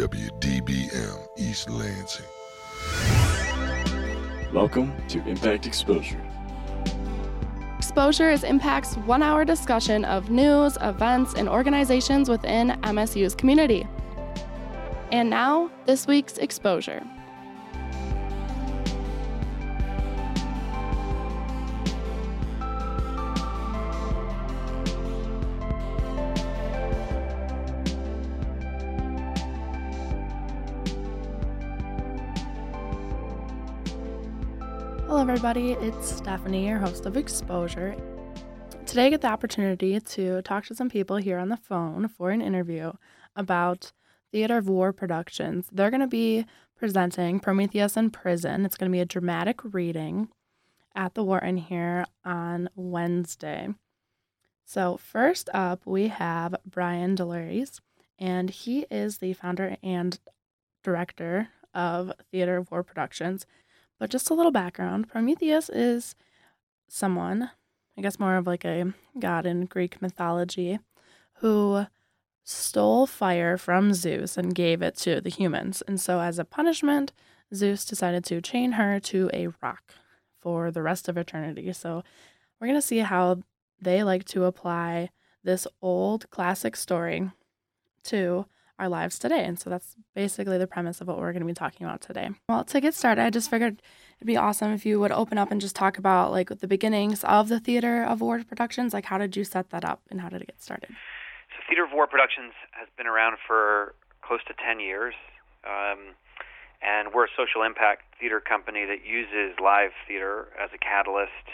WDBM East Lansing. Welcome to Impact Exposure. Exposure is Impact's one hour discussion of news, events, and organizations within MSU's community. And now, this week's Exposure. Everybody. It's Stephanie, your host of Exposure. Today, I get the opportunity to talk to some people here on the phone for an interview about Theater of War Productions. They're going to be presenting Prometheus in Prison. It's going to be a dramatic reading at the Wharton here on Wednesday. So, first up, we have Brian Doerries, and he is the founder and director of Theater of War Productions. But just a little background Prometheus is someone, I guess more of like a god in Greek mythology, who stole fire from Zeus and gave it to the humans. And so, as a punishment, Zeus decided to chain her to a rock for the rest of eternity. So, we're going to see how they like to apply this old classic story to our lives today. And so that's basically the premise of what we're going to be talking about today. Well, to get started, I just figured it'd be awesome if you would open up and just talk about like the beginnings of the Theater of War Productions. Like, how did you set that up and how did it get started? So, Theater of War Productions has been around for close to 10 years. Um, and we're a social impact theater company that uses live theater as a catalyst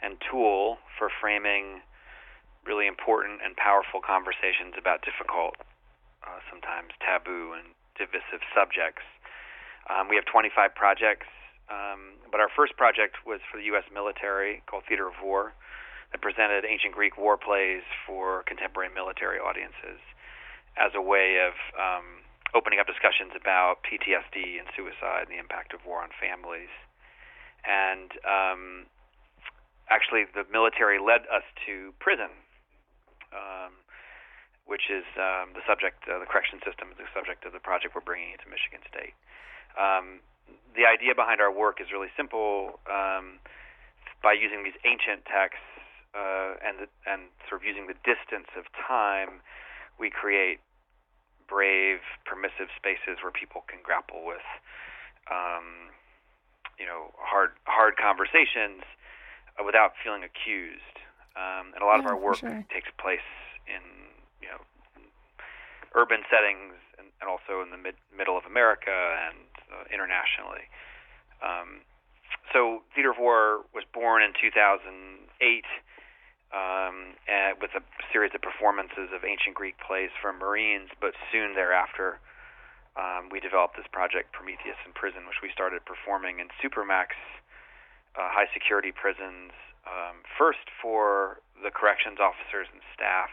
and tool for framing really important and powerful conversations about difficult uh, sometimes taboo and divisive subjects. Um, we have 25 projects, um, but our first project was for the U.S. military called Theater of War that presented ancient Greek war plays for contemporary military audiences as a way of um, opening up discussions about PTSD and suicide and the impact of war on families. And um, actually, the military led us to prison. Um, which is um, the subject, uh, the correction system is the subject of the project we're bringing into Michigan State. Um, the idea behind our work is really simple. Um, by using these ancient texts uh, and the, and sort of using the distance of time, we create brave, permissive spaces where people can grapple with, um, you know, hard hard conversations uh, without feeling accused. Um, and a lot yeah, of our work sure. takes place in you know urban settings and, and also in the mid, middle of America and uh, internationally. Um, so Theater of War was born in 2008 um, and with a series of performances of ancient Greek plays from Marines, but soon thereafter um, we developed this project Prometheus in Prison, which we started performing in supermax uh, high security prisons, um, first for the corrections officers and staff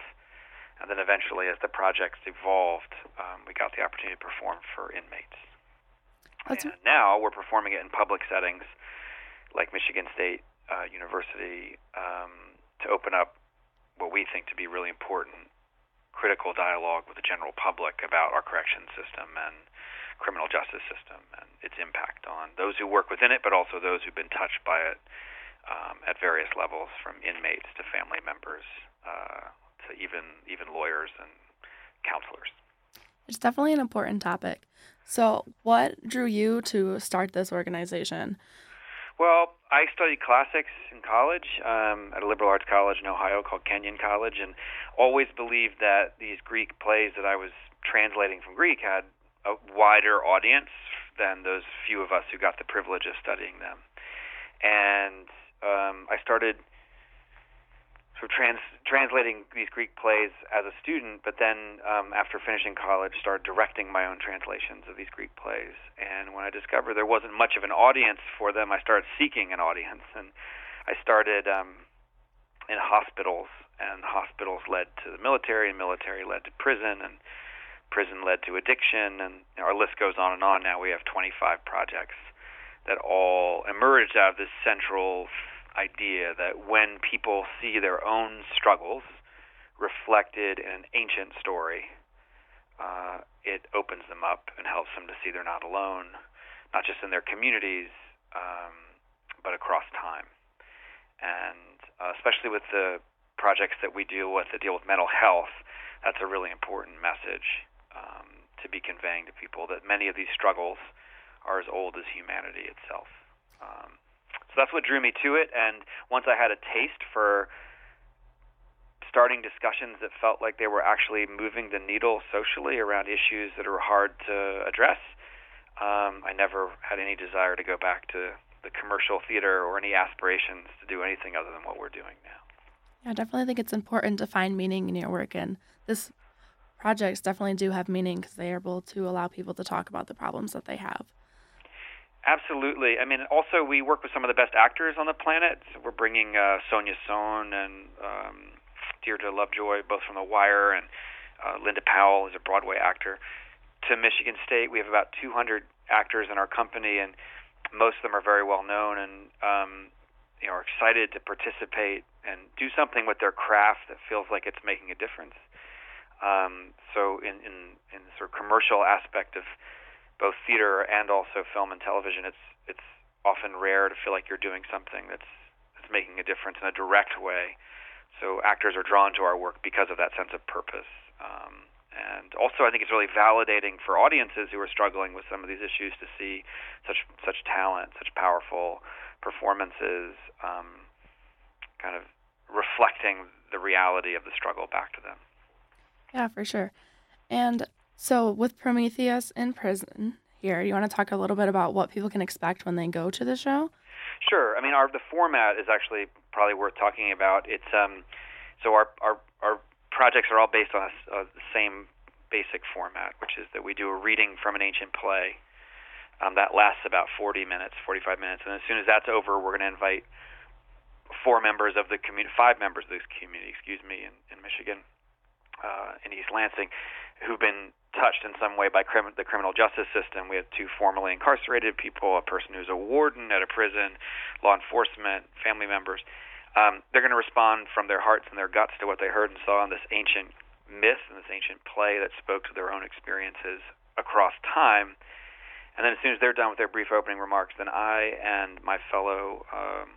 and then eventually, as the projects evolved, um, we got the opportunity to perform for inmates. That's and now we're performing it in public settings like Michigan State uh, University um, to open up what we think to be really important critical dialogue with the general public about our correction system and criminal justice system and its impact on those who work within it, but also those who've been touched by it um, at various levels, from inmates to family members, uh, to even even lawyers and counselors. It's definitely an important topic. So, what drew you to start this organization? Well, I studied classics in college um, at a liberal arts college in Ohio called Kenyon College, and always believed that these Greek plays that I was translating from Greek had a wider audience than those few of us who got the privilege of studying them. And um, I started sort of trans, translating these Greek plays as a student, but then um, after finishing college, started directing my own translations of these Greek plays. And when I discovered there wasn't much of an audience for them, I started seeking an audience, and I started um, in hospitals, and hospitals led to the military, and military led to prison, and prison led to addiction, and you know, our list goes on and on. Now we have 25 projects that all emerged out of this central idea that when people see their own struggles reflected in an ancient story, uh, it opens them up and helps them to see they're not alone, not just in their communities, um, but across time. And uh, especially with the projects that we deal with that deal with mental health, that's a really important message um, to be conveying to people that many of these struggles are as old as humanity itself. Um, so that's what drew me to it. And once I had a taste for starting discussions that felt like they were actually moving the needle socially around issues that are hard to address, um, I never had any desire to go back to the commercial theater or any aspirations to do anything other than what we're doing now. Yeah, I definitely think it's important to find meaning in your work, and this projects definitely do have meaning because they are able to allow people to talk about the problems that they have. Absolutely. I mean, also we work with some of the best actors on the planet. So we're bringing uh, Sonja Sohn and um, Deirdre Lovejoy, both from The Wire, and uh, Linda Powell is a Broadway actor, to Michigan State. We have about 200 actors in our company, and most of them are very well known and um, you know are excited to participate and do something with their craft that feels like it's making a difference. Um, so in, in in the sort of commercial aspect of both theater and also film and television, it's it's often rare to feel like you're doing something that's that's making a difference in a direct way. So actors are drawn to our work because of that sense of purpose. Um, and also, I think it's really validating for audiences who are struggling with some of these issues to see such such talent, such powerful performances, um, kind of reflecting the reality of the struggle back to them. Yeah, for sure. And so, with Prometheus in prison here, you want to talk a little bit about what people can expect when they go to the show? Sure. I mean, our the format is actually probably worth talking about. It's um, so our our our projects are all based on a, a, the same basic format, which is that we do a reading from an ancient play. Um, that lasts about 40 minutes, 45 minutes, and as soon as that's over, we're going to invite four members of the community, five members of this community, excuse me, in, in Michigan, uh, in East Lansing, who've been touched in some way by crim- the criminal justice system. We have two formerly incarcerated people, a person who's a warden at a prison, law enforcement, family members. Um, they're going to respond from their hearts and their guts to what they heard and saw in this ancient myth and this ancient play that spoke to their own experiences across time. And then, as soon as they're done with their brief opening remarks, then I and my fellow um,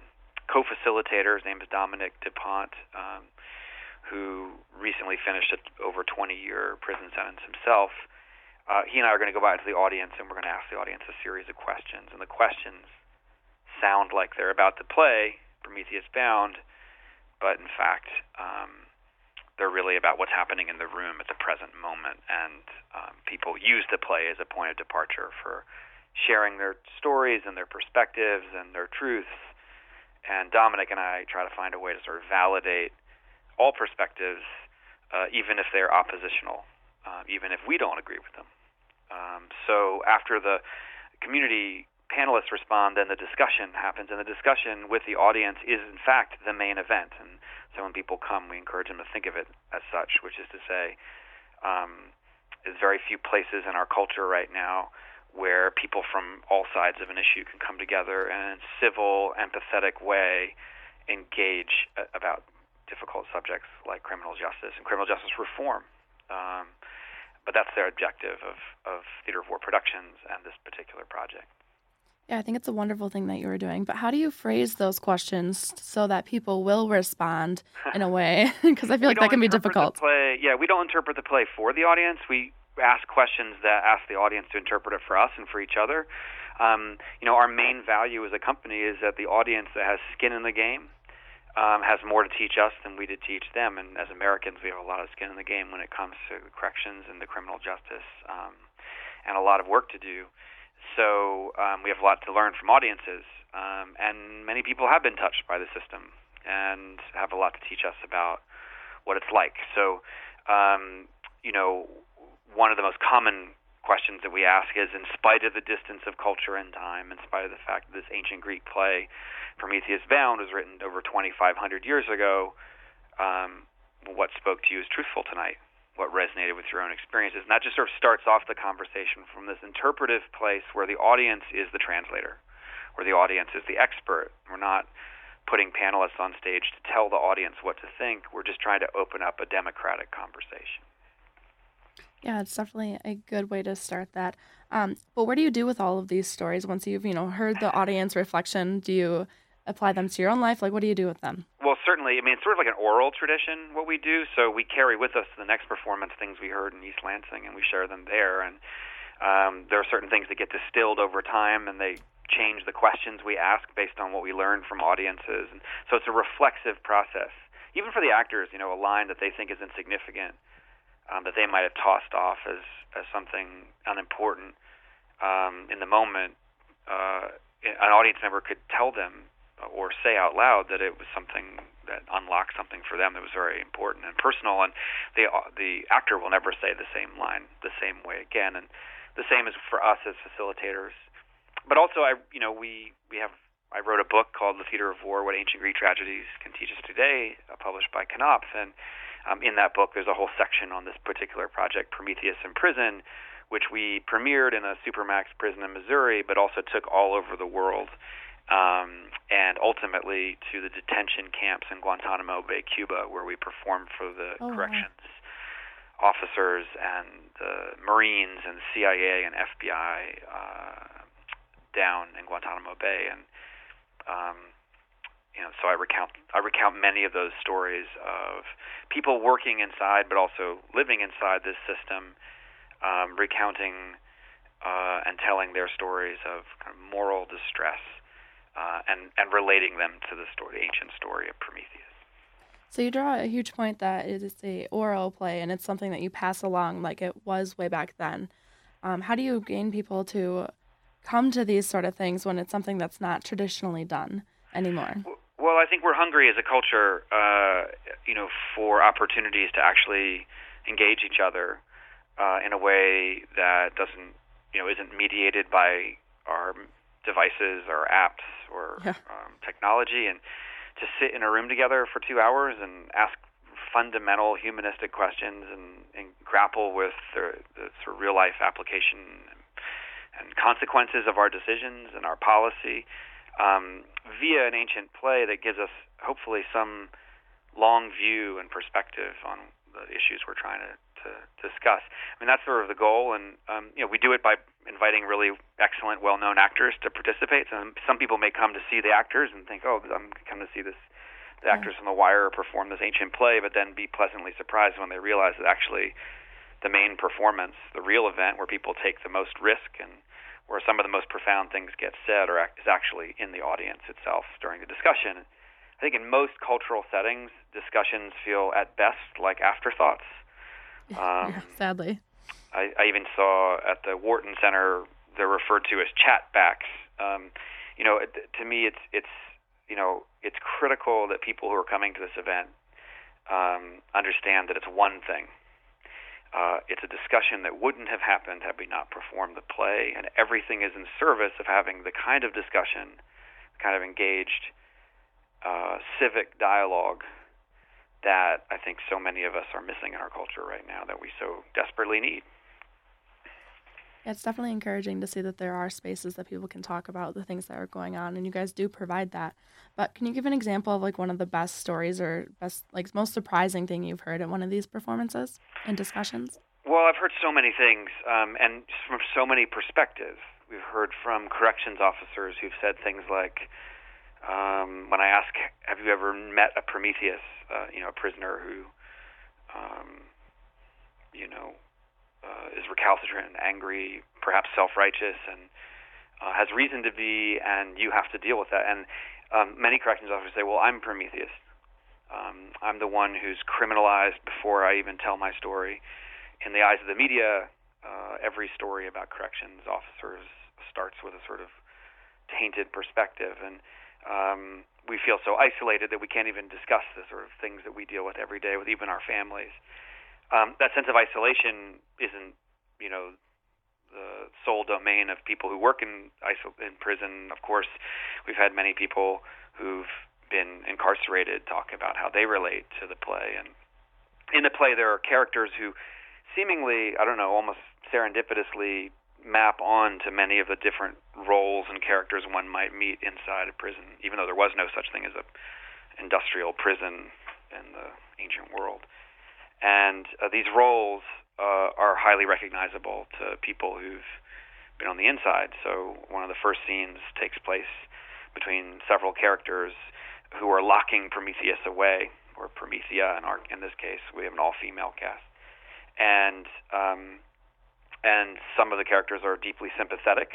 co-facilitator, his name is Dominic DuPont, um, who recently finished an over 20-year prison sentence himself. Uh, he and I are going to go back to the audience, and we're going to ask the audience a series of questions. And the questions sound like they're about to play Prometheus Bound, but in fact, um, they're really about what's happening in the room at the present moment. And um, people use the play as a point of departure for sharing their stories and their perspectives and their truths. And Dominic and I try to find a way to sort of validate all perspectives, uh, even if they're oppositional, uh, even if we don't agree with them. Um, so after the community panelists respond, then the discussion happens, and the discussion with the audience is in fact the main event. And so when people come, we encourage them to think of it as such, which is to say, um, there's very few places in our culture right now where people from all sides of an issue can come together and in a civil, empathetic way engage about difficult subjects like criminal justice and criminal justice reform. Um, but that's their objective of, of Theater of War Productions and this particular project. Yeah, I think it's a wonderful thing that you were doing. But how do you phrase those questions so that people will respond in a way? Because I feel like that can be difficult. Play, yeah, we don't interpret the play for the audience. We ask questions that ask the audience to interpret it for us and for each other. Um, you know, our main value as a company is that the audience that has skin in the game um, has more to teach us than we did teach them. And as Americans, we have a lot of skin in the game when it comes to corrections and the criminal justice, um, and a lot of work to do. So um, we have a lot to learn from audiences, um, and many people have been touched by the system and have a lot to teach us about what it's like. So, um, you know, one of the most common questions that we ask is in spite of the distance of culture and time, in spite of the fact that this ancient Greek play, Prometheus Bound, was written over 2,500 years ago, um, what spoke to you is truthful tonight? What resonated with your own experiences? And that just sort of starts off the conversation from this interpretive place where the audience is the translator, where the audience is the expert. We're not putting panelists on stage to tell the audience what to think. We're just trying to open up a democratic conversation. Yeah, it's definitely a good way to start that. Um, but what do you do with all of these stories once you've, you know, heard the audience reflection? Do you apply them to your own life? Like, what do you do with them? Well, certainly. I mean, it's sort of like an oral tradition what we do. So we carry with us to the next performance things we heard in East Lansing, and we share them there. And um, there are certain things that get distilled over time, and they change the questions we ask based on what we learn from audiences. And so it's a reflexive process. Even for the actors, you know, a line that they think is insignificant, um, that they might have tossed off as as something unimportant um, in the moment, uh, an audience member could tell them or say out loud that it was something that unlocked something for them that was very important and personal. And the the actor will never say the same line the same way again. And the same is for us as facilitators. But also, I you know we we have I wrote a book called The Theater of War: What Ancient Greek Tragedies Can Teach Us Today, uh, published by Knopf. And um, in that book, there's a whole section on this particular project, Prometheus in Prison, which we premiered in a supermax prison in Missouri, but also took all over the world um, and ultimately to the detention camps in Guantanamo Bay, Cuba, where we performed for the oh, corrections wow. officers and the Marines and CIA and FBI uh, down in Guantanamo Bay, and um, you know, so I recount I recount many of those stories of people working inside, but also living inside this system, um, recounting uh, and telling their stories of kind of moral distress uh, and and relating them to the story, the ancient story of Prometheus. So you draw a huge point that it is a oral play, and it's something that you pass along like it was way back then. Um, how do you gain people to come to these sort of things when it's something that's not traditionally done anymore? Well, I think we're hungry as a culture, uh, you know, for opportunities to actually engage each other uh, in a way that doesn't, you know, isn't mediated by our devices or apps or yeah. um, technology, and to sit in a room together for two hours and ask fundamental humanistic questions and, and grapple with the, the sort of real life application and consequences of our decisions and our policy um, via an ancient play that gives us hopefully some long view and perspective on the issues we're trying to, to discuss. I mean, that's sort of the goal, and um, you know, we do it by inviting really excellent, well-known actors to participate. So some people may come to see the actors and think, "Oh, I'm coming to see this." The actors from The Wire perform this ancient play, but then be pleasantly surprised when they realize that actually the main performance, the real event where people take the most risk and where some of the most profound things get said, or is actually in the audience itself during the discussion. I think in most cultural settings, discussions feel at best like afterthoughts. Um, sadly. I, I even saw at the Wharton Center they're referred to as chatbacks. Um, you know, it, to me, it's it's you know it's critical that people who are coming to this event um, understand that it's one thing. Uh, it's a discussion that wouldn't have happened had we not performed the play, and everything is in service of having the kind of discussion, the kind of engaged uh, civic dialogue that I think so many of us are missing in our culture right now that we so desperately need. It's definitely encouraging to see that there are spaces that people can talk about the things that are going on, and you guys do provide that. But can you give an example of like one of the best stories or best, like most surprising thing you've heard at one of these performances and discussions? Well, I've heard so many things, um, and from so many perspectives. We've heard from corrections officers who've said things like, um, when I ask, "Have you ever met a Prometheus?" Uh, you know, a prisoner who, um, you know, uh, is recalcitrant and angry, perhaps self-righteous, and uh, has reason to be, and you have to deal with that. And um, many corrections officers say, "Well, I'm Prometheus. Um, I'm the one who's criminalized before I even tell my story." In the eyes of the media, uh, every story about corrections officers starts with a sort of tainted perspective, and um, we feel so isolated that we can't even discuss the sort of things that we deal with every day with even our families. Um, that sense of isolation isn't, you know, the sole domain of people who work in in prison. Of course, we've had many people who've been incarcerated talk about how they relate to the play, and in the play there are characters who seemingly, I don't know, almost serendipitously map on to many of the different roles and characters one might meet inside a prison, even though there was no such thing as a industrial prison in the ancient world. And uh, these roles uh, are highly recognizable to people who've been on the inside. So one of the first scenes takes place between several characters who are locking Prometheus away, or Promethea in our in this case. We have an all-female cast, and um, and some of the characters are deeply sympathetic,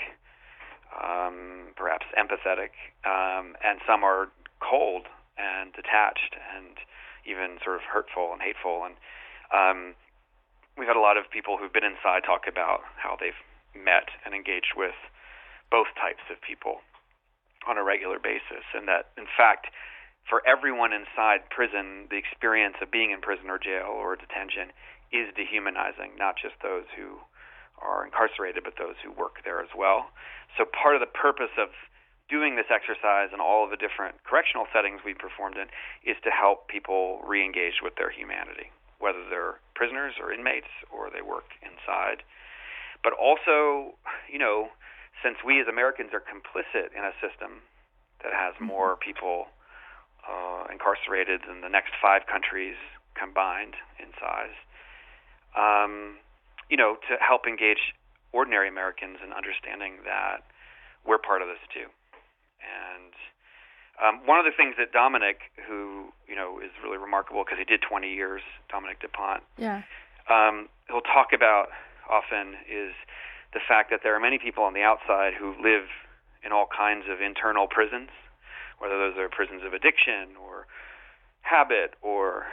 um, perhaps empathetic, um, and some are cold and detached and even sort of hurtful and hateful. And um, we've had a lot of people who've been inside talk about how they've met and engaged with both types of people on a regular basis, and that in fact, for everyone inside prison, the experience of being in prison or jail or detention is dehumanizing, not just those who are incarcerated, but those who work there as well. So part of the purpose of doing this exercise in all of the different correctional settings we performed in is to help people re-engage with their humanity, whether they're prisoners or inmates or they work inside. But also, you know, since we as Americans are complicit in a system that has mm-hmm. more people uh, incarcerated than the next five countries combined in size, um, you know, to help engage ordinary Americans in understanding that we're part of this too. And um, one of the things that Dominic, who you know is really remarkable because he did 20 years, Dominic Dupont, yeah, um, he'll talk about often is the fact that there are many people on the outside who live in all kinds of internal prisons, whether those are prisons of addiction or habit or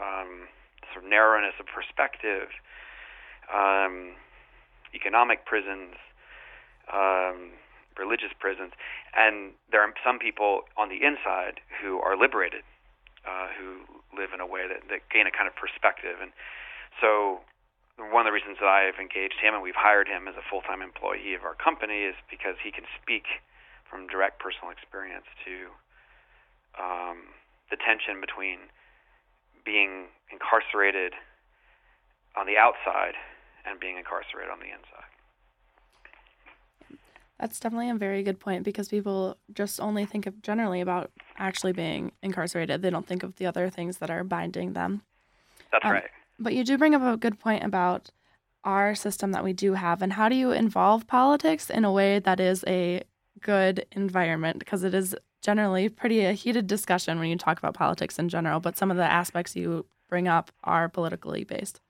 um, sort of narrowness of perspective, um, economic prisons. Um, religious prisons, and there are some people on the inside who are liberated, uh, who live in a way that, that gain a kind of perspective. And so, one of the reasons that I've engaged him and we've hired him as a full-time employee of our company is because he can speak from direct personal experience to um, the tension between being incarcerated on the outside and being incarcerated on the inside. That's definitely a very good point because people just only think of generally about actually being incarcerated. They don't think of the other things that are binding them. That's um, right. But you do bring up a good point about our system that we do have and how do you involve politics in a way that is a good environment because it is generally pretty a heated discussion when you talk about politics in general, but some of the aspects you bring up are politically based.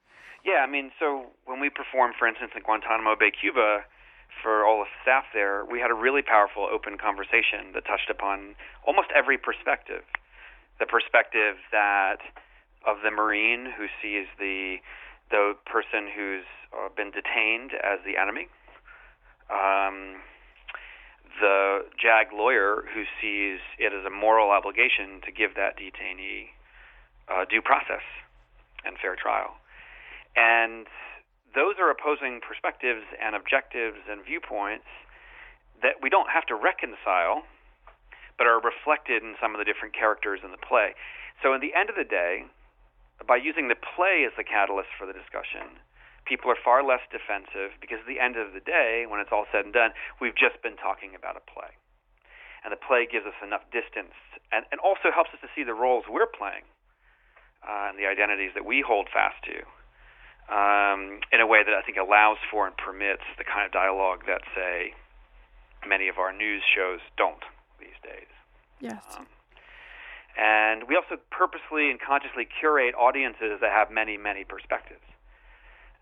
Yeah, I mean, so when we perform, for instance, in Guantanamo Bay, Cuba, for all the staff there, we had a really powerful open conversation that touched upon almost every perspective. The perspective that of the Marine who sees the the person who's uh, been detained as the enemy, um, the JAG lawyer who sees it as a moral obligation to give that detainee uh, due process and fair trial, and those are opposing perspectives and objectives and viewpoints that we don't have to reconcile, but are reflected in some of the different characters in the play. So, in the end of the day, by using the play as the catalyst for the discussion, people are far less defensive because at the end of the day, when it's all said and done, we've just been talking about a play. And the play gives us enough distance and, and also helps us to see the roles we're playing uh, and the identities that we hold fast to um, in a way that I think allows for and permits the kind of dialogue that, say, many of our news shows don't these days. Yes. Um, and we also purposely and consciously curate audiences that have many, many perspectives.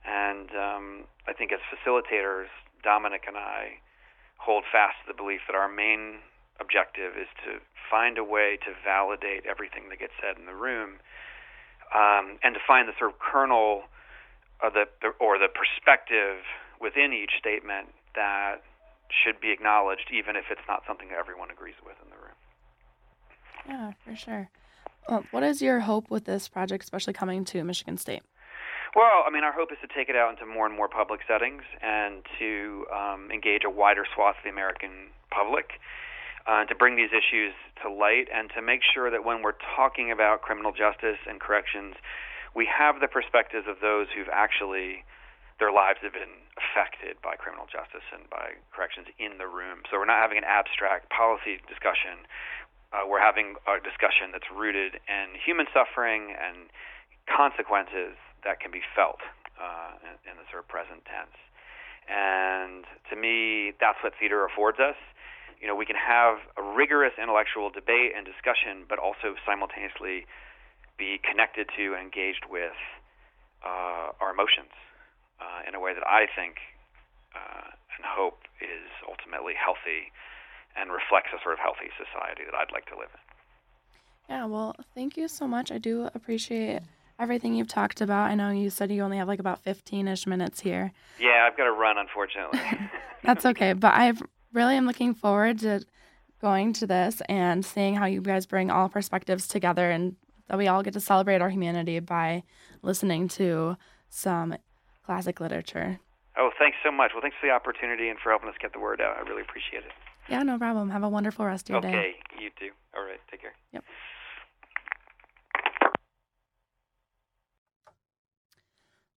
And um, I think as facilitators, Dominic and I hold fast to the belief that our main objective is to find a way to validate everything that gets said in the room um, and to find the sort of kernel or the, or the perspective within each statement that should be acknowledged, even if it's not something that everyone agrees with in the room. Yeah, for sure. Well, what is your hope with this project, especially coming to Michigan State? Well, I mean, our hope is to take it out into more and more public settings and to um, engage a wider swath of the American public, uh, to bring these issues to light, and to make sure that when we're talking about criminal justice and corrections, we have the perspectives of those who've actually their lives have been affected by criminal justice and by corrections in the room. So we're not having an abstract policy discussion. Uh, we're having a discussion that's rooted in human suffering and consequences that can be felt uh, in, in the sort of present tense. And to me, that's what theater affords us. You know, we can have a rigorous intellectual debate and discussion, but also simultaneously be connected to and engaged with uh, our emotions uh, in a way that I think uh, and hope is ultimately healthy and reflects a sort of healthy society that I'd like to live in. Yeah, well, thank you so much. I do appreciate everything you've talked about. I know you said you only have like about 15 ish minutes here. Yeah, I've got to run, unfortunately. That's okay. But I really am looking forward to going to this and seeing how you guys bring all perspectives together and that we all get to celebrate our humanity by listening to some classic literature. Oh, thanks so much. Well, thanks for the opportunity and for helping us get the word out. I really appreciate it. Yeah, no problem. Have a wonderful rest of your okay, day. Okay, you too. All right, take care. Yep.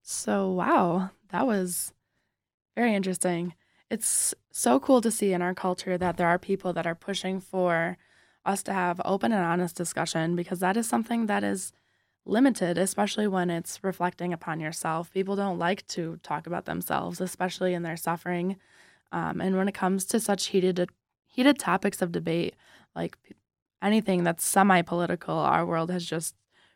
So, wow, that was very interesting. It's so cool to see in our culture that there are people that are pushing for us to have open and honest discussion because that is something that is limited, especially when it's reflecting upon yourself. People don't like to talk about themselves, especially in their suffering. Um, and when it comes to such heated heated topics of debate, like anything that's semi political, our world has just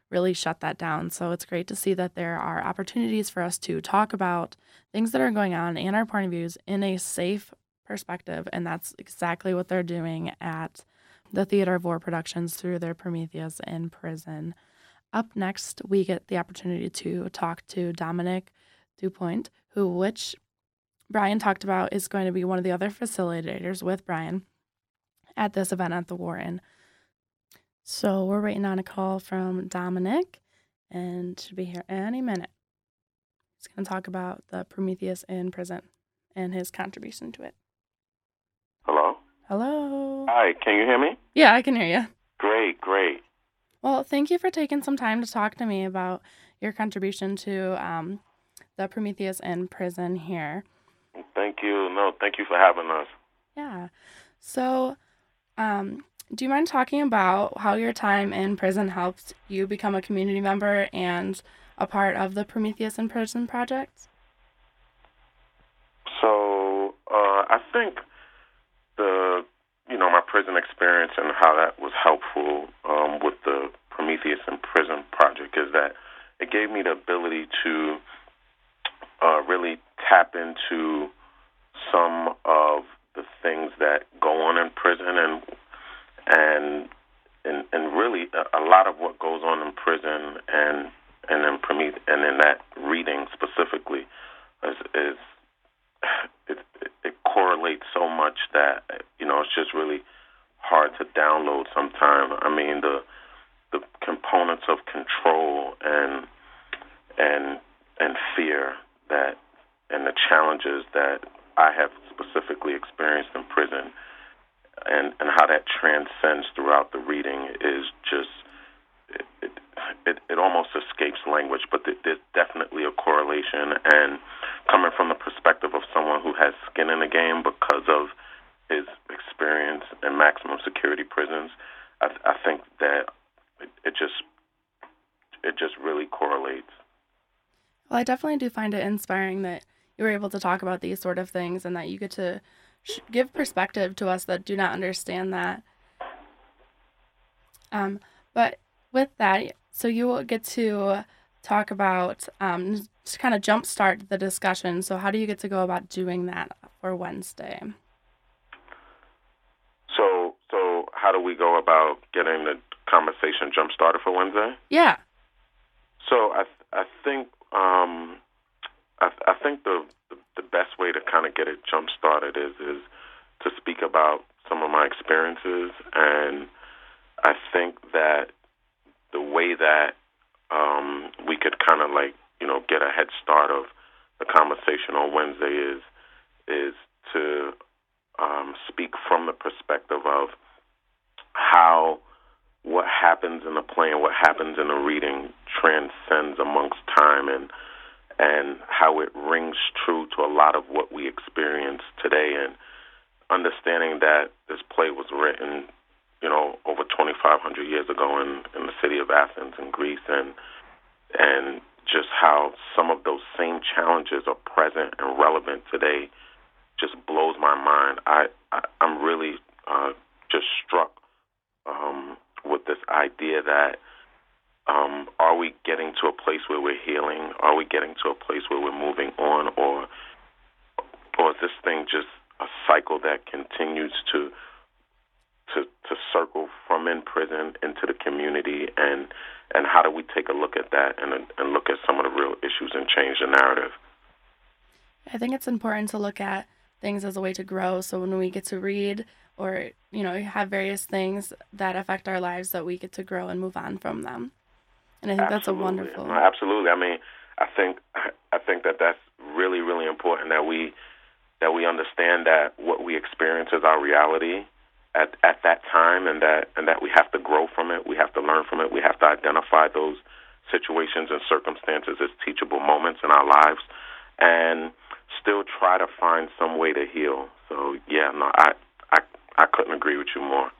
really shut that down. So it's great to see that there are opportunities for us to talk about things that are going on and our point of views in a safe perspective. And that's exactly what they're doing at the Theater of War Productions through their Prometheus in Prison. Up next, we get the opportunity to talk to Dominic Dupont, who, which Brian talked about, is going to be one of the other facilitators with Brian at this event at the Warren. So we're waiting on a call from Dominic and should be here any minute. He's going to talk about the Prometheus in prison and his contribution to it. Hello? Hi, can you hear me? Yeah, I can hear you. Great, great. Well, thank you for taking some time to talk to me about your contribution to um, the Prometheus in prison here. Thank you. No, thank you for having us. Yeah. So, um, do you mind talking about how your time in prison helped you become a community member and a part of the Prometheus in Prison project? So, uh, I think the you know my prison experience and how that was helpful um, with the Prometheus in Prison project is that it gave me the ability to uh, really tap into some of the things that go on in prison and and and, and really a, a lot of what goes on in prison and and in Prometheus and in that reading specifically is, is it, it correlates so much that you know it's just really hard to download sometimes. I mean the the components of control and and and fear that and the challenges that I have specifically experienced in prison and and how that transcends throughout the reading is just it it, it, it almost escapes language, but there's definitely a correlation. And coming from the perspective of someone who has skin in the game because of his experience in maximum security prisons, I, I think that it, it just it just really correlates. Well, I definitely do find it inspiring that you were able to talk about these sort of things and that you get to give perspective to us that do not understand that. Um, but with that, so you will get to talk about um, to kind of jumpstart the discussion. So how do you get to go about doing that for Wednesday? So, so how do we go about getting the conversation jump started for Wednesday? Yeah. So I I think um, I, think the, the the best way to kind of get it jump started is is to speak about some of my experiences, and I think that the way that um, we could kind of like you know get a head start of the conversation on Wednesday is is to um, speak from the perspective of how what happens in the play and what happens in the reading transcends amongst time and and how it rings true to a lot of what we experience today and understanding that this play was written, you know, over 2,500 years ago in, in the city of Athens in Greece, and and just how some of those same challenges are present and relevant today just blows my mind. I, I I'm really uh, just struck um, with this idea that um, are we getting to a place where we're healing? Are we getting to a place where we're moving on, or or is this thing just a cycle that continues to to to circle from in prison into the community? And and how do we take a look at that and and look at some of the real issues and change the narrative? I think it's important to look at things as a way to grow. So when we get to read or you know have various things that affect our lives that we get to grow and move on from them and I think absolutely. that's a wonderful absolutely I mean I think I think that that's really really important that we that we understand that what we experience is our reality at at that time, and that and that we have to grow from it. We have to learn from it. We have to identify those situations and circumstances as teachable moments in our lives, and still try to find some way to heal. So yeah, no, I I I couldn't agree with you more.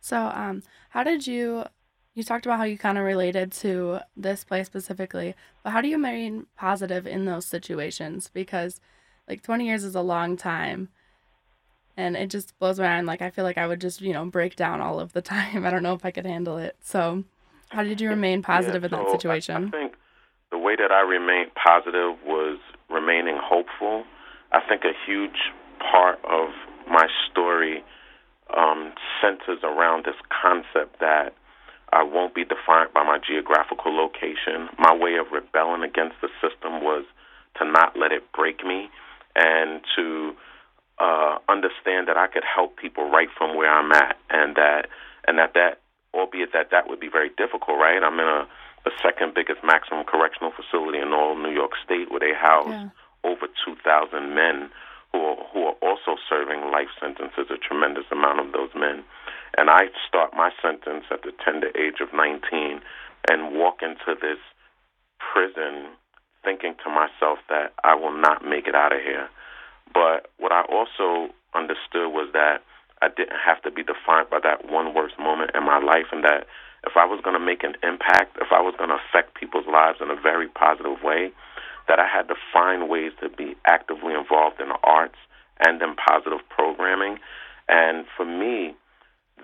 So, um, how did you? You talked about how you kind of related to this play specifically, but how do you remain positive in those situations? Because, like, 20 years is a long time and it just blows my mind. Like I feel like I would just you know break down all of the time. I don't know if I could handle it. So, how did you remain positive yeah, in that situation? I, I think the way that I remained positive was remaining hopeful. I think a huge part of my story um, centers around this concept that I won't be defined by my geographical location. My way of rebelling against the system was to not let it break me and to uh, understand that I could help people right from where I'm at, and that and that that albeit that that would be very difficult, right? I'm in a the second biggest maximum correctional facility in all New York State, where they house yeah. over 2,000 men who are, who are also serving life sentences. A tremendous amount of those men, and I start my sentence at the tender age of 19, and walk into this prison thinking to myself that I will not make it out of here. But what I also understood was that I didn't have to be defined by that one worst moment in my life, and that if I was going to make an impact, if I was going to affect people's lives in a very positive way, that I had to find ways to be actively involved in the arts and in positive programming. And for me,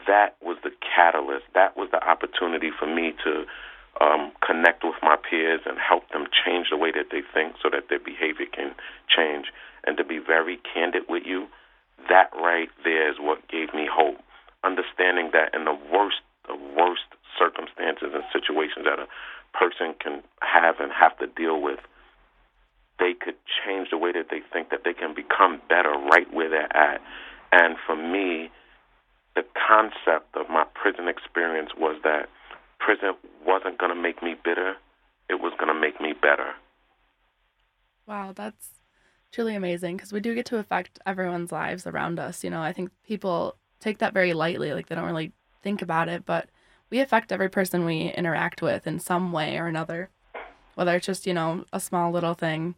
that was the catalyst. That was the opportunity for me to um, connect with my peers and help them change the way that they think so that their behavior can change and to be very candid with you, that right there is what gave me hope. Understanding that in the worst the worst circumstances and situations that a person can have and have to deal with, they could change the way that they think, that they can become better right where they're at. And for me, the concept of my prison experience was that prison wasn't going to make me bitter, it was going to make me better. Wow, that's truly amazing because we do get to affect everyone's lives around us. You know, I think people take that very lightly, like they don't really think about it, but we affect every person we interact with in some way or another, whether it's just, you know, a small little thing.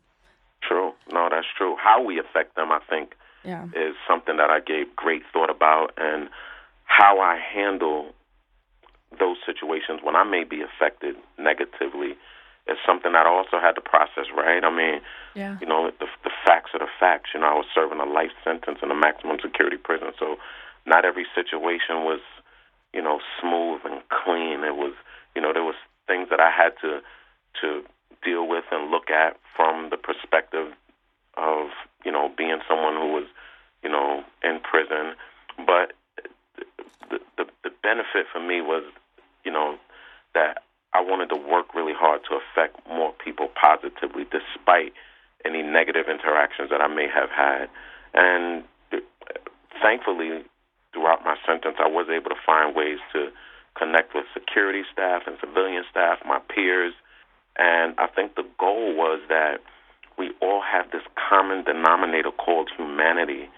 True. No, that's true. How we affect them, I think, yeah. is something that I gave great thought about and how I handle those situations when I may be affected negatively is something that I also had to process, right? I mean, yeah. you know, the, the facts are the facts. You know, I was serving a life sentence in a maximum security prison, so not every situation was, you know, smooth and clean. It was, you know, there was things that I had to to deal with and look at from the perspective of, you know, being someone who was, you know, in prison. But the the, benefit for me was, you know, that I wanted to work really hard to affect more people positively, despite any negative interactions that I may have had. And uh, thankfully, throughout my sentence, I was able to find ways to connect with security staff and civilian staff, my peers. And I think the goal was that we all have this common denominator called humanity,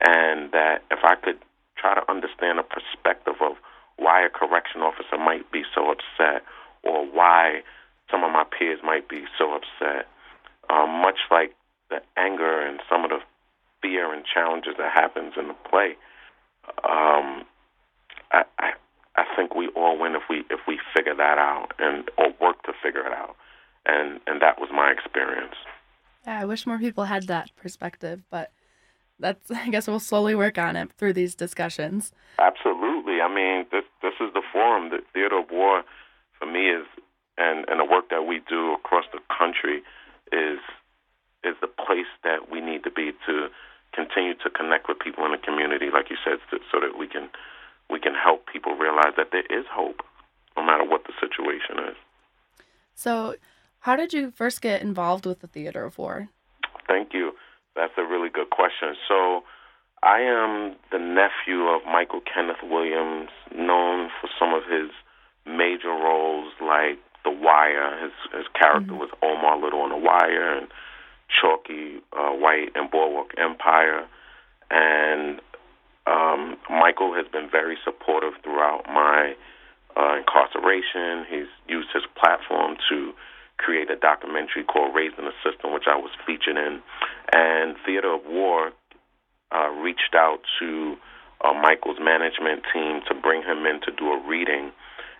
and that if I could try to understand a perspective of why a correction officer might be so upset or why some of my peers might be so upset. Um, much like the anger and some of the fear and challenges that happens in the play, um, I, I I think we all win if we if we figure that out and or work to figure it out. and and that was my experience. Yeah, I wish more people had that perspective, but that's I guess we'll slowly work on it through these discussions. Absolutely. I mean, this this is the forum. The theater of war, for me, is and and the work that we do across the country is is the place that we need to be to continue to connect with people in the community, like you said, so that we can we can help people realize that there is hope, no matter what the situation is. So, how did you first get involved with the theater of war? Thank you. That's a really good question. So, I am the nephew of Michael Kenneth Williams, known for some of his major roles like The Wire. His his character mm-hmm. was Omar Little on The Wire, and Chalky uh, White and Boardwalk Empire. And um, Michael has been very supportive throughout my uh, incarceration. He's used his platform to create a documentary called Raised in the System, which I was featured in. And Theater of War uh, reached out to uh, Michael's management team to bring him in to do a reading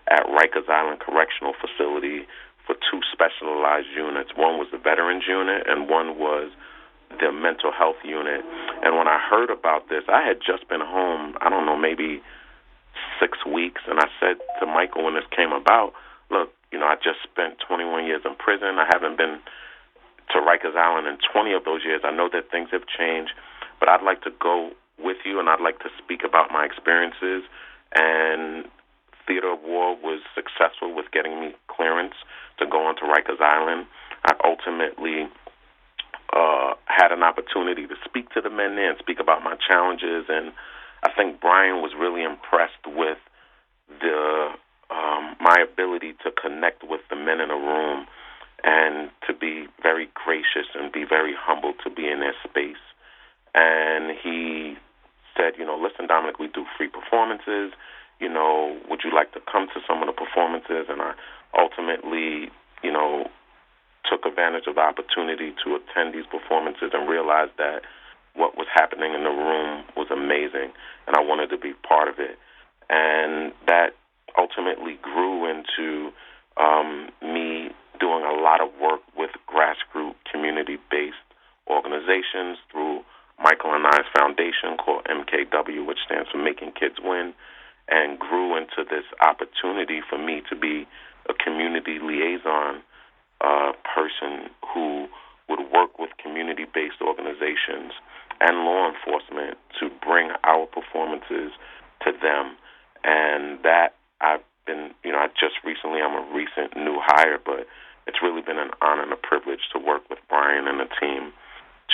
at Rikers Island Correctional Facility for two specialized units. One was the Veterans Unit, and one was the Mental Health Unit. And when I heard about this, I had just been home, I don't know, maybe six weeks, and I said to Michael when this came about, look, you know, I just spent 21 years in prison. I haven't been to Rikers Island in 20 of those years. I know that things have changed, but I'd like to go with you and I'd like to speak about my experiences. And Theater of War was successful with getting me clearance to go on to Rikers Island. I ultimately uh, had an opportunity to speak to the men there and speak about my challenges. And I think Brian was really impressed with the um, my ability to connect with the men in the room and to be very gracious and be very humble to be in their space. And he said, you know, listen, Dominic, we do free performances. You know, would you like to come to some of the performances? And I ultimately, you know, took advantage of the opportunity to attend these performances and realized that what was happening in the room was amazing, and I wanted to be part of it. And that ultimately grew into um, me doing a lot of work with grassroots community-based organizations through Michael and I's foundation called MKW, which stands for Making Kids Win, and grew into this opportunity for me to be a community liaison uh, person who would work with community based organizations and law enforcement to bring our performances to them. And that I've been, you know, I just recently, I'm a recent new hire, but it's really been an honor and a privilege to work with Brian and the team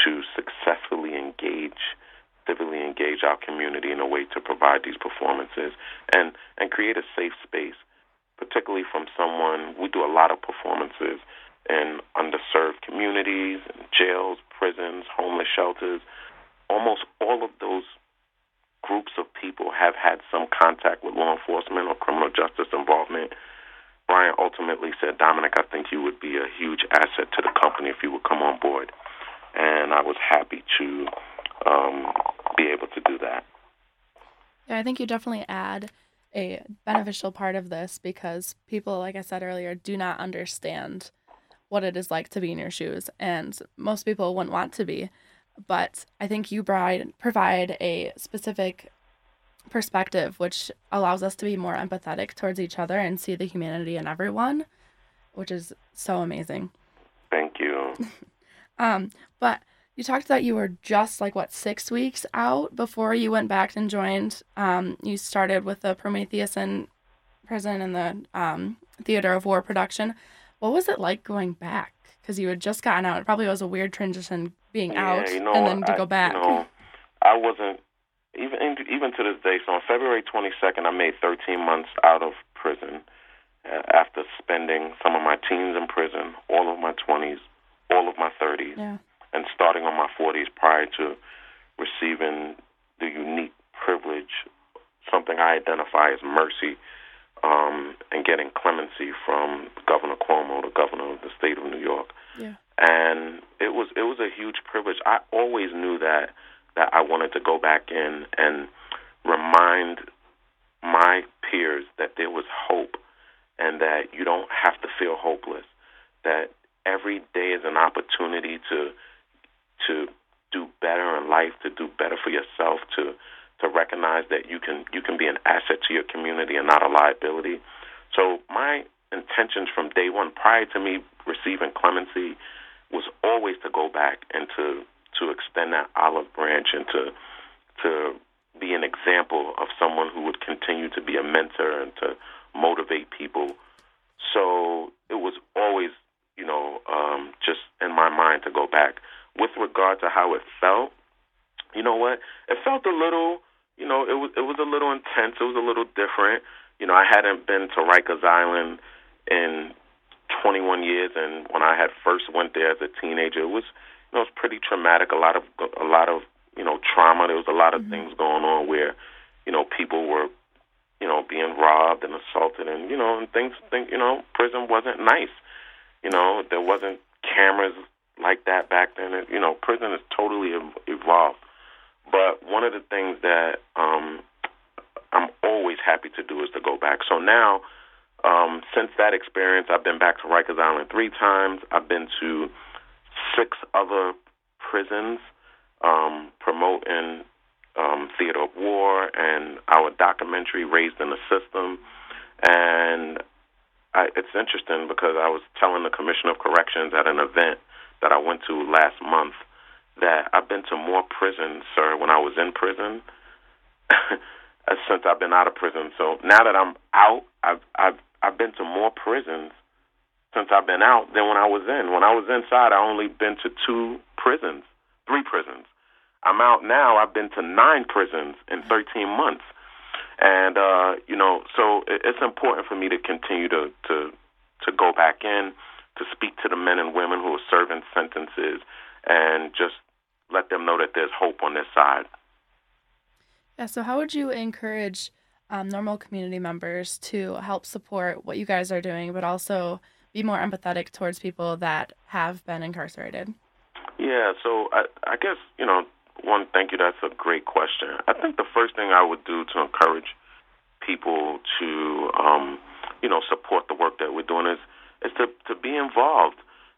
to successfully engage civilly engage our community in a way to provide these performances and and create a safe space particularly from someone, we do a lot of performances in underserved communities, jails, prisons, homeless shelters. Almost all of those groups of people have had some contact with law enforcement or criminal justice involvement. Brian ultimately said, Dominic, I think you would be a huge asset to the company if you would come on board. And I was happy to um, be able to do that. Yeah, I think you definitely add a beneficial part of this because people, like I said earlier, do not understand what it is like to be in your shoes. And most people wouldn't want to be. But I think you provide, provide a specific perspective which allows us to be more empathetic towards each other and see the humanity in everyone, which is so amazing. Thank you. um, but you talked that you were just like what six weeks out before you went back and joined. Um, you started with the Prometheus in prison and the um, Theater of War production. What was it like going back? Because you had just gotten out. It probably was a weird transition being yeah, out you know, and then to I, go back. You know, I wasn't even even to this day. So on February 22nd, I made 13 months out of prison uh, after spending some of my teens in prison, all of my 20s, all of my 30s. Yeah and starting on my 40s prior to receiving the unique privilege, something I identify as mercy, um, and getting clemency from Governor Cuomo, the governor of the state of New York. Yeah. And it was it was a huge privilege. I always knew that that I wanted to go back in and remind my peers that there was hope and that you don't have to feel hopeless. That every day is an opportunity to to do better in life, to do better for yourself, to to recognize that you can you can be an asset to your community and not a liability. So my intentions from day one, prior to me receiving clemency, was always to go back and to to extend that olive branch and to to be an example of someone who would continue to be a mentor and to motivate people. So it was always, you know, um, just in my mind to go back. With regard to how it felt, you know what? It felt a little, you know, it was it was a little intense. It was a little different. You know, I hadn't been to Rikers Island in 21 years, and when I had first went there as a teenager, it was, you know, it was pretty traumatic. A lot of a lot of you know trauma. There was a lot of mm-hmm. things going on where, you know, people were, you know, being robbed and assaulted, and you know, and things. Think you know, prison wasn't nice. You know, there wasn't cameras like that back then. You know, prison has totally evolved. But one of the things that um, I'm always happy to do is to go back. So now, um, since that experience, I've been back to Rikers Island three times. I've been to six other prisons um, promoting um, theater of war and our documentary Raised in the System. And I, it's interesting because I was telling the Commissioner of Corrections at an event that I went to last month that I've been to more prisons, sir, when I was in prison since I've been out of prison. So now that I'm out, I've I've I've been to more prisons since I've been out than when I was in. When I was inside, I only been to two prisons, three prisons. I'm out now. I've been to nine prisons in 13 months, and uh, you know, so it's important for me to continue to to to go back in to speak to the men and women who are serving sentences and just let them know that there's hope on this side. Yeah, so how would you encourage um, normal community members to help support what you guys are doing, but also be more empathetic towards people that have been incarcerated? Yeah, so I, I guess, you know, one, thank you. That's a great question. I think the first thing I would do to encourage people to, um, you know, support the work that we're doing is is to to be involved.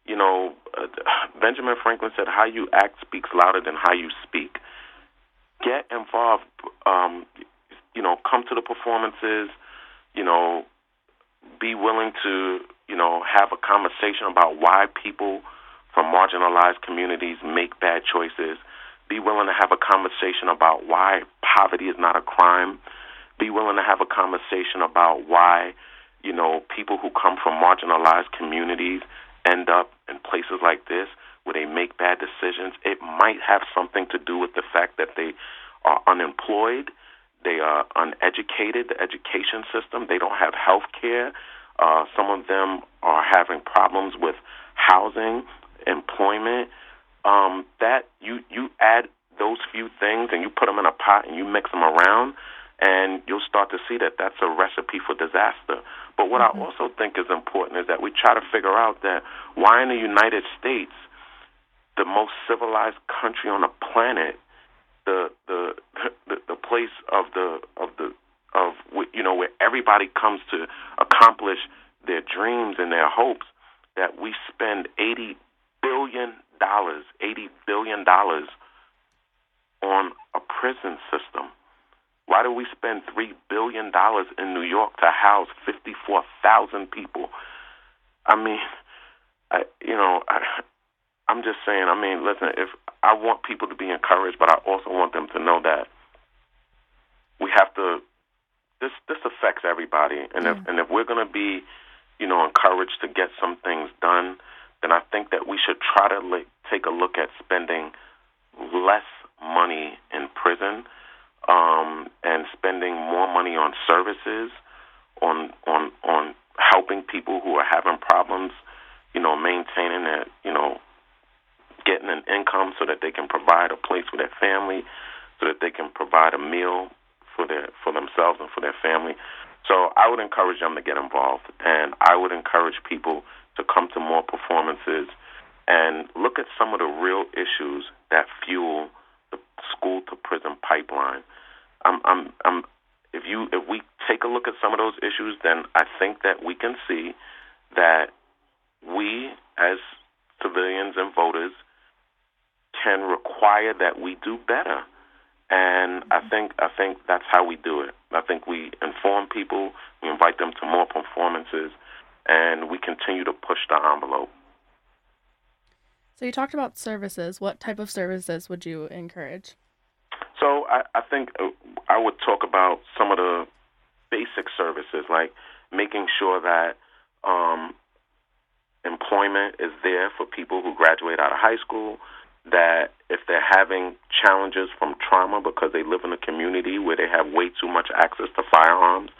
You know, uh, Benjamin Franklin said, "How you act speaks louder than how you speak." Get involved. Um, you know, come to the performances. You know, be willing to you know have a conversation about why people from marginalized communities make bad choices. Be willing to have a conversation about why poverty is not a crime. Be willing to have a conversation about why you know, people who come from marginalized communities end up in places like this where they make bad decisions. It might have something to do with the fact that they are unemployed, they are uneducated, the education system, they don't have health care. Uh, some of them are having problems with housing, employment. Um, that you you add those few things and you put them in a pot and you mix them around, and you'll start to see that that's a recipe for disaster. But what mm-hmm. I also think is important is that we try to figure out that why in the United States, the most civilized country on the planet, the the the, the place of the of the of you know where everybody comes to accomplish their dreams and their hopes, that we spend eighty billion dollars, eighty billion dollars on a prison system why do we spend $3 billion in New York to house 54,000 people? I mean, I, you know, I, I'm just saying, I mean, listen, if I want people to be encouraged, but I also want them to know that we have to, this, this affects everybody. And if, and if we're going to be, you know, encouraged to get some things done, then I think that we should try to like, take a look at spending less money in prison um, and spending more money on services, on on on helping people who are having problems, you know, maintaining that, you know, getting an income so that they can provide a place for their family, so that they can provide a meal for their for themselves and for their family. So I would encourage them to get involved, and I would encourage people to come to more performances and look at some of the real issues that fuel school to prison pipeline. I'm, I'm, I'm, if you, if we take a look at some of those issues, then I think that we can see that we, as civilians and voters can require that we do better. And I think I think that's how we do it. I think we inform people, we invite them to more performances, and we continue to push the envelope. So you talked about services. What type of services would you encourage? So I, I think uh, I would talk about some of the basic services, like making sure that um, employment is there for people who graduate out of high school, that if they're having challenges from trauma because they live in a community where they have way too much access to firearms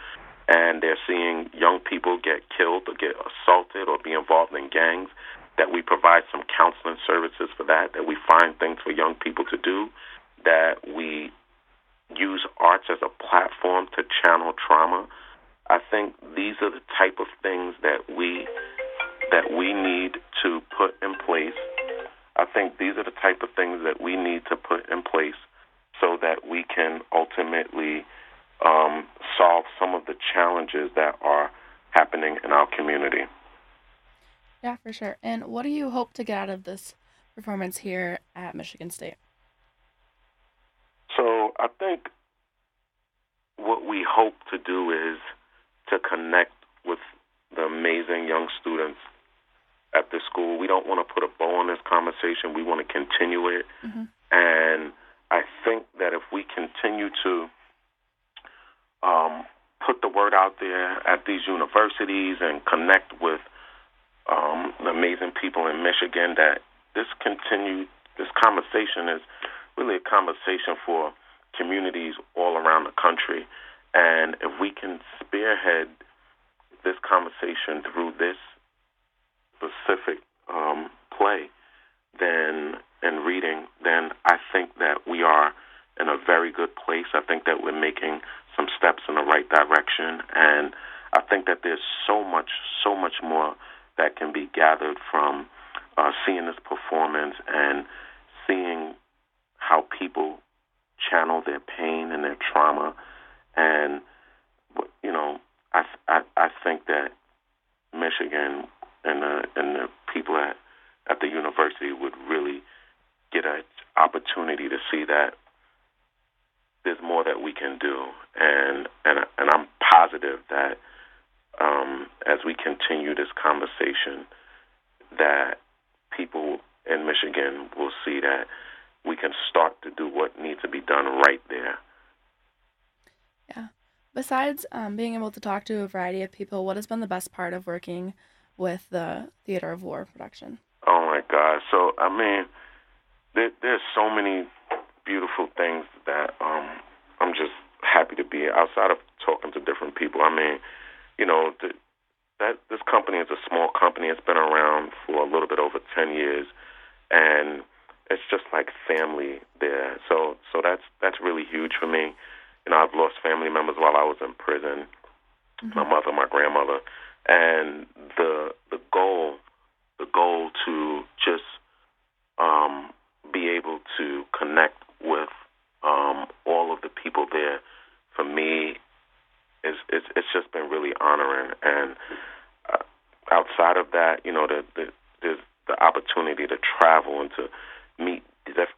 and they're seeing young people get killed or get assaulted or be involved in gangs, that we provide some counseling services for that, that we find things for young people to do, that we use arts as a platform to channel trauma. I think these are the type of things that we that we need to put in place I think these are the type of things that we need to put in place so that we can ultimately um, solve some of the challenges that are happening in our community. Yeah, for sure. And what do you hope to get out of this performance here at Michigan State? So I think what we hope to do is to connect with the amazing young students at the school. We don't want to put a bow on this conversation. We want to continue it. Mm-hmm. And I think that if we continue to um, put the word out there at these universities and connect with um, the amazing people in Michigan, that this continue this conversation is really a conversation for communities all around the country. And if we can spearhead this conversation through this specific um, play then and reading, then I think that we are in a very good place. I think that we're making some steps in the right direction, and I think that there's so much, so much more that can be gathered from uh, seeing this performance and seeing how people channel their pain and their trauma, and you know, I I, I think that Michigan and the and the people at at the university would really get an opportunity to see that there's more that we can do, and and and I'm positive that um, as we continue this conversation, that people in Michigan will see that we can start to do what needs to be done right there. Yeah. Besides um, being able to talk to a variety of people, what has been the best part of working with the Theater of War production? Oh my God! So I mean, there, there's so many beautiful things that um, I'm just happy to be outside of talking to different people. I mean, you know, the, that this company is a small company. It's been around for a little bit over ten years, and it's just like family there. So so that's that's really huge for me. You know, I've lost family members while I was in prison. Mm-hmm. My mother, my grandmother, and the the goal the goal to just um, be able to connect with um, all of the people there for me is it's it's just been really honoring and uh, outside of that you know the, the there's the opportunity to travel and to meet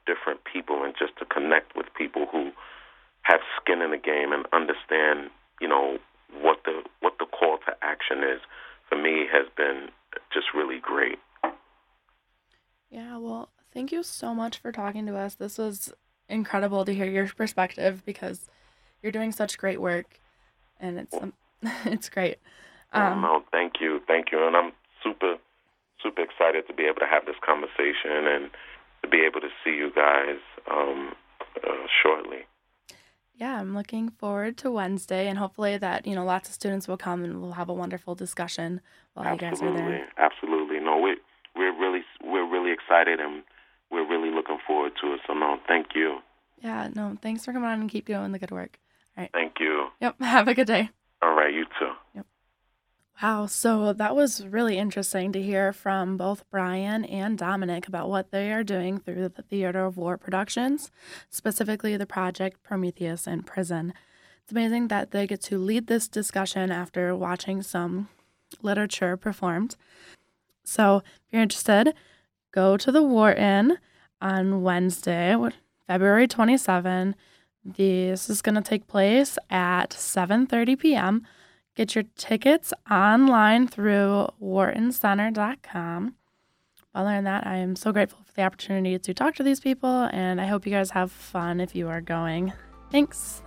different people and just to connect with people who have skin in the game and understand you know what the what the call to action is for me has been just really great. Yeah, well, thank you so much for talking to us. This was incredible to hear your perspective because you're doing such great work, and it's um, it's great. Um, oh, no, thank you, thank you, and I'm super super excited to be able to have this conversation and to be able to see you guys um, uh, shortly yeah, I'm looking forward to Wednesday, and hopefully that you know lots of students will come and we'll have a wonderful discussion while Absolutely. you guys are there. Absolutely, no, we we're really we're really excited and we're really looking forward to it. So no, thank you. Yeah, no, thanks for coming on and keep doing the good work. Right. Thank you. Yep. Have a good day. All right, you too. Yep. Wow, so that was really interesting to hear from both Brian and Dominic about what they are doing through the Theater of War Productions, specifically the project Prometheus in Prison. It's amazing that they get to lead this discussion after watching some literature performed. So, if you're interested, go to the Wharton on Wednesday, February 27. This is going to take place at 7:30 p.m. Get your tickets online through whartoncenter.com. Other than that, I am so grateful for the opportunity to talk to these people, and I hope you guys have fun if you are going. Thanks.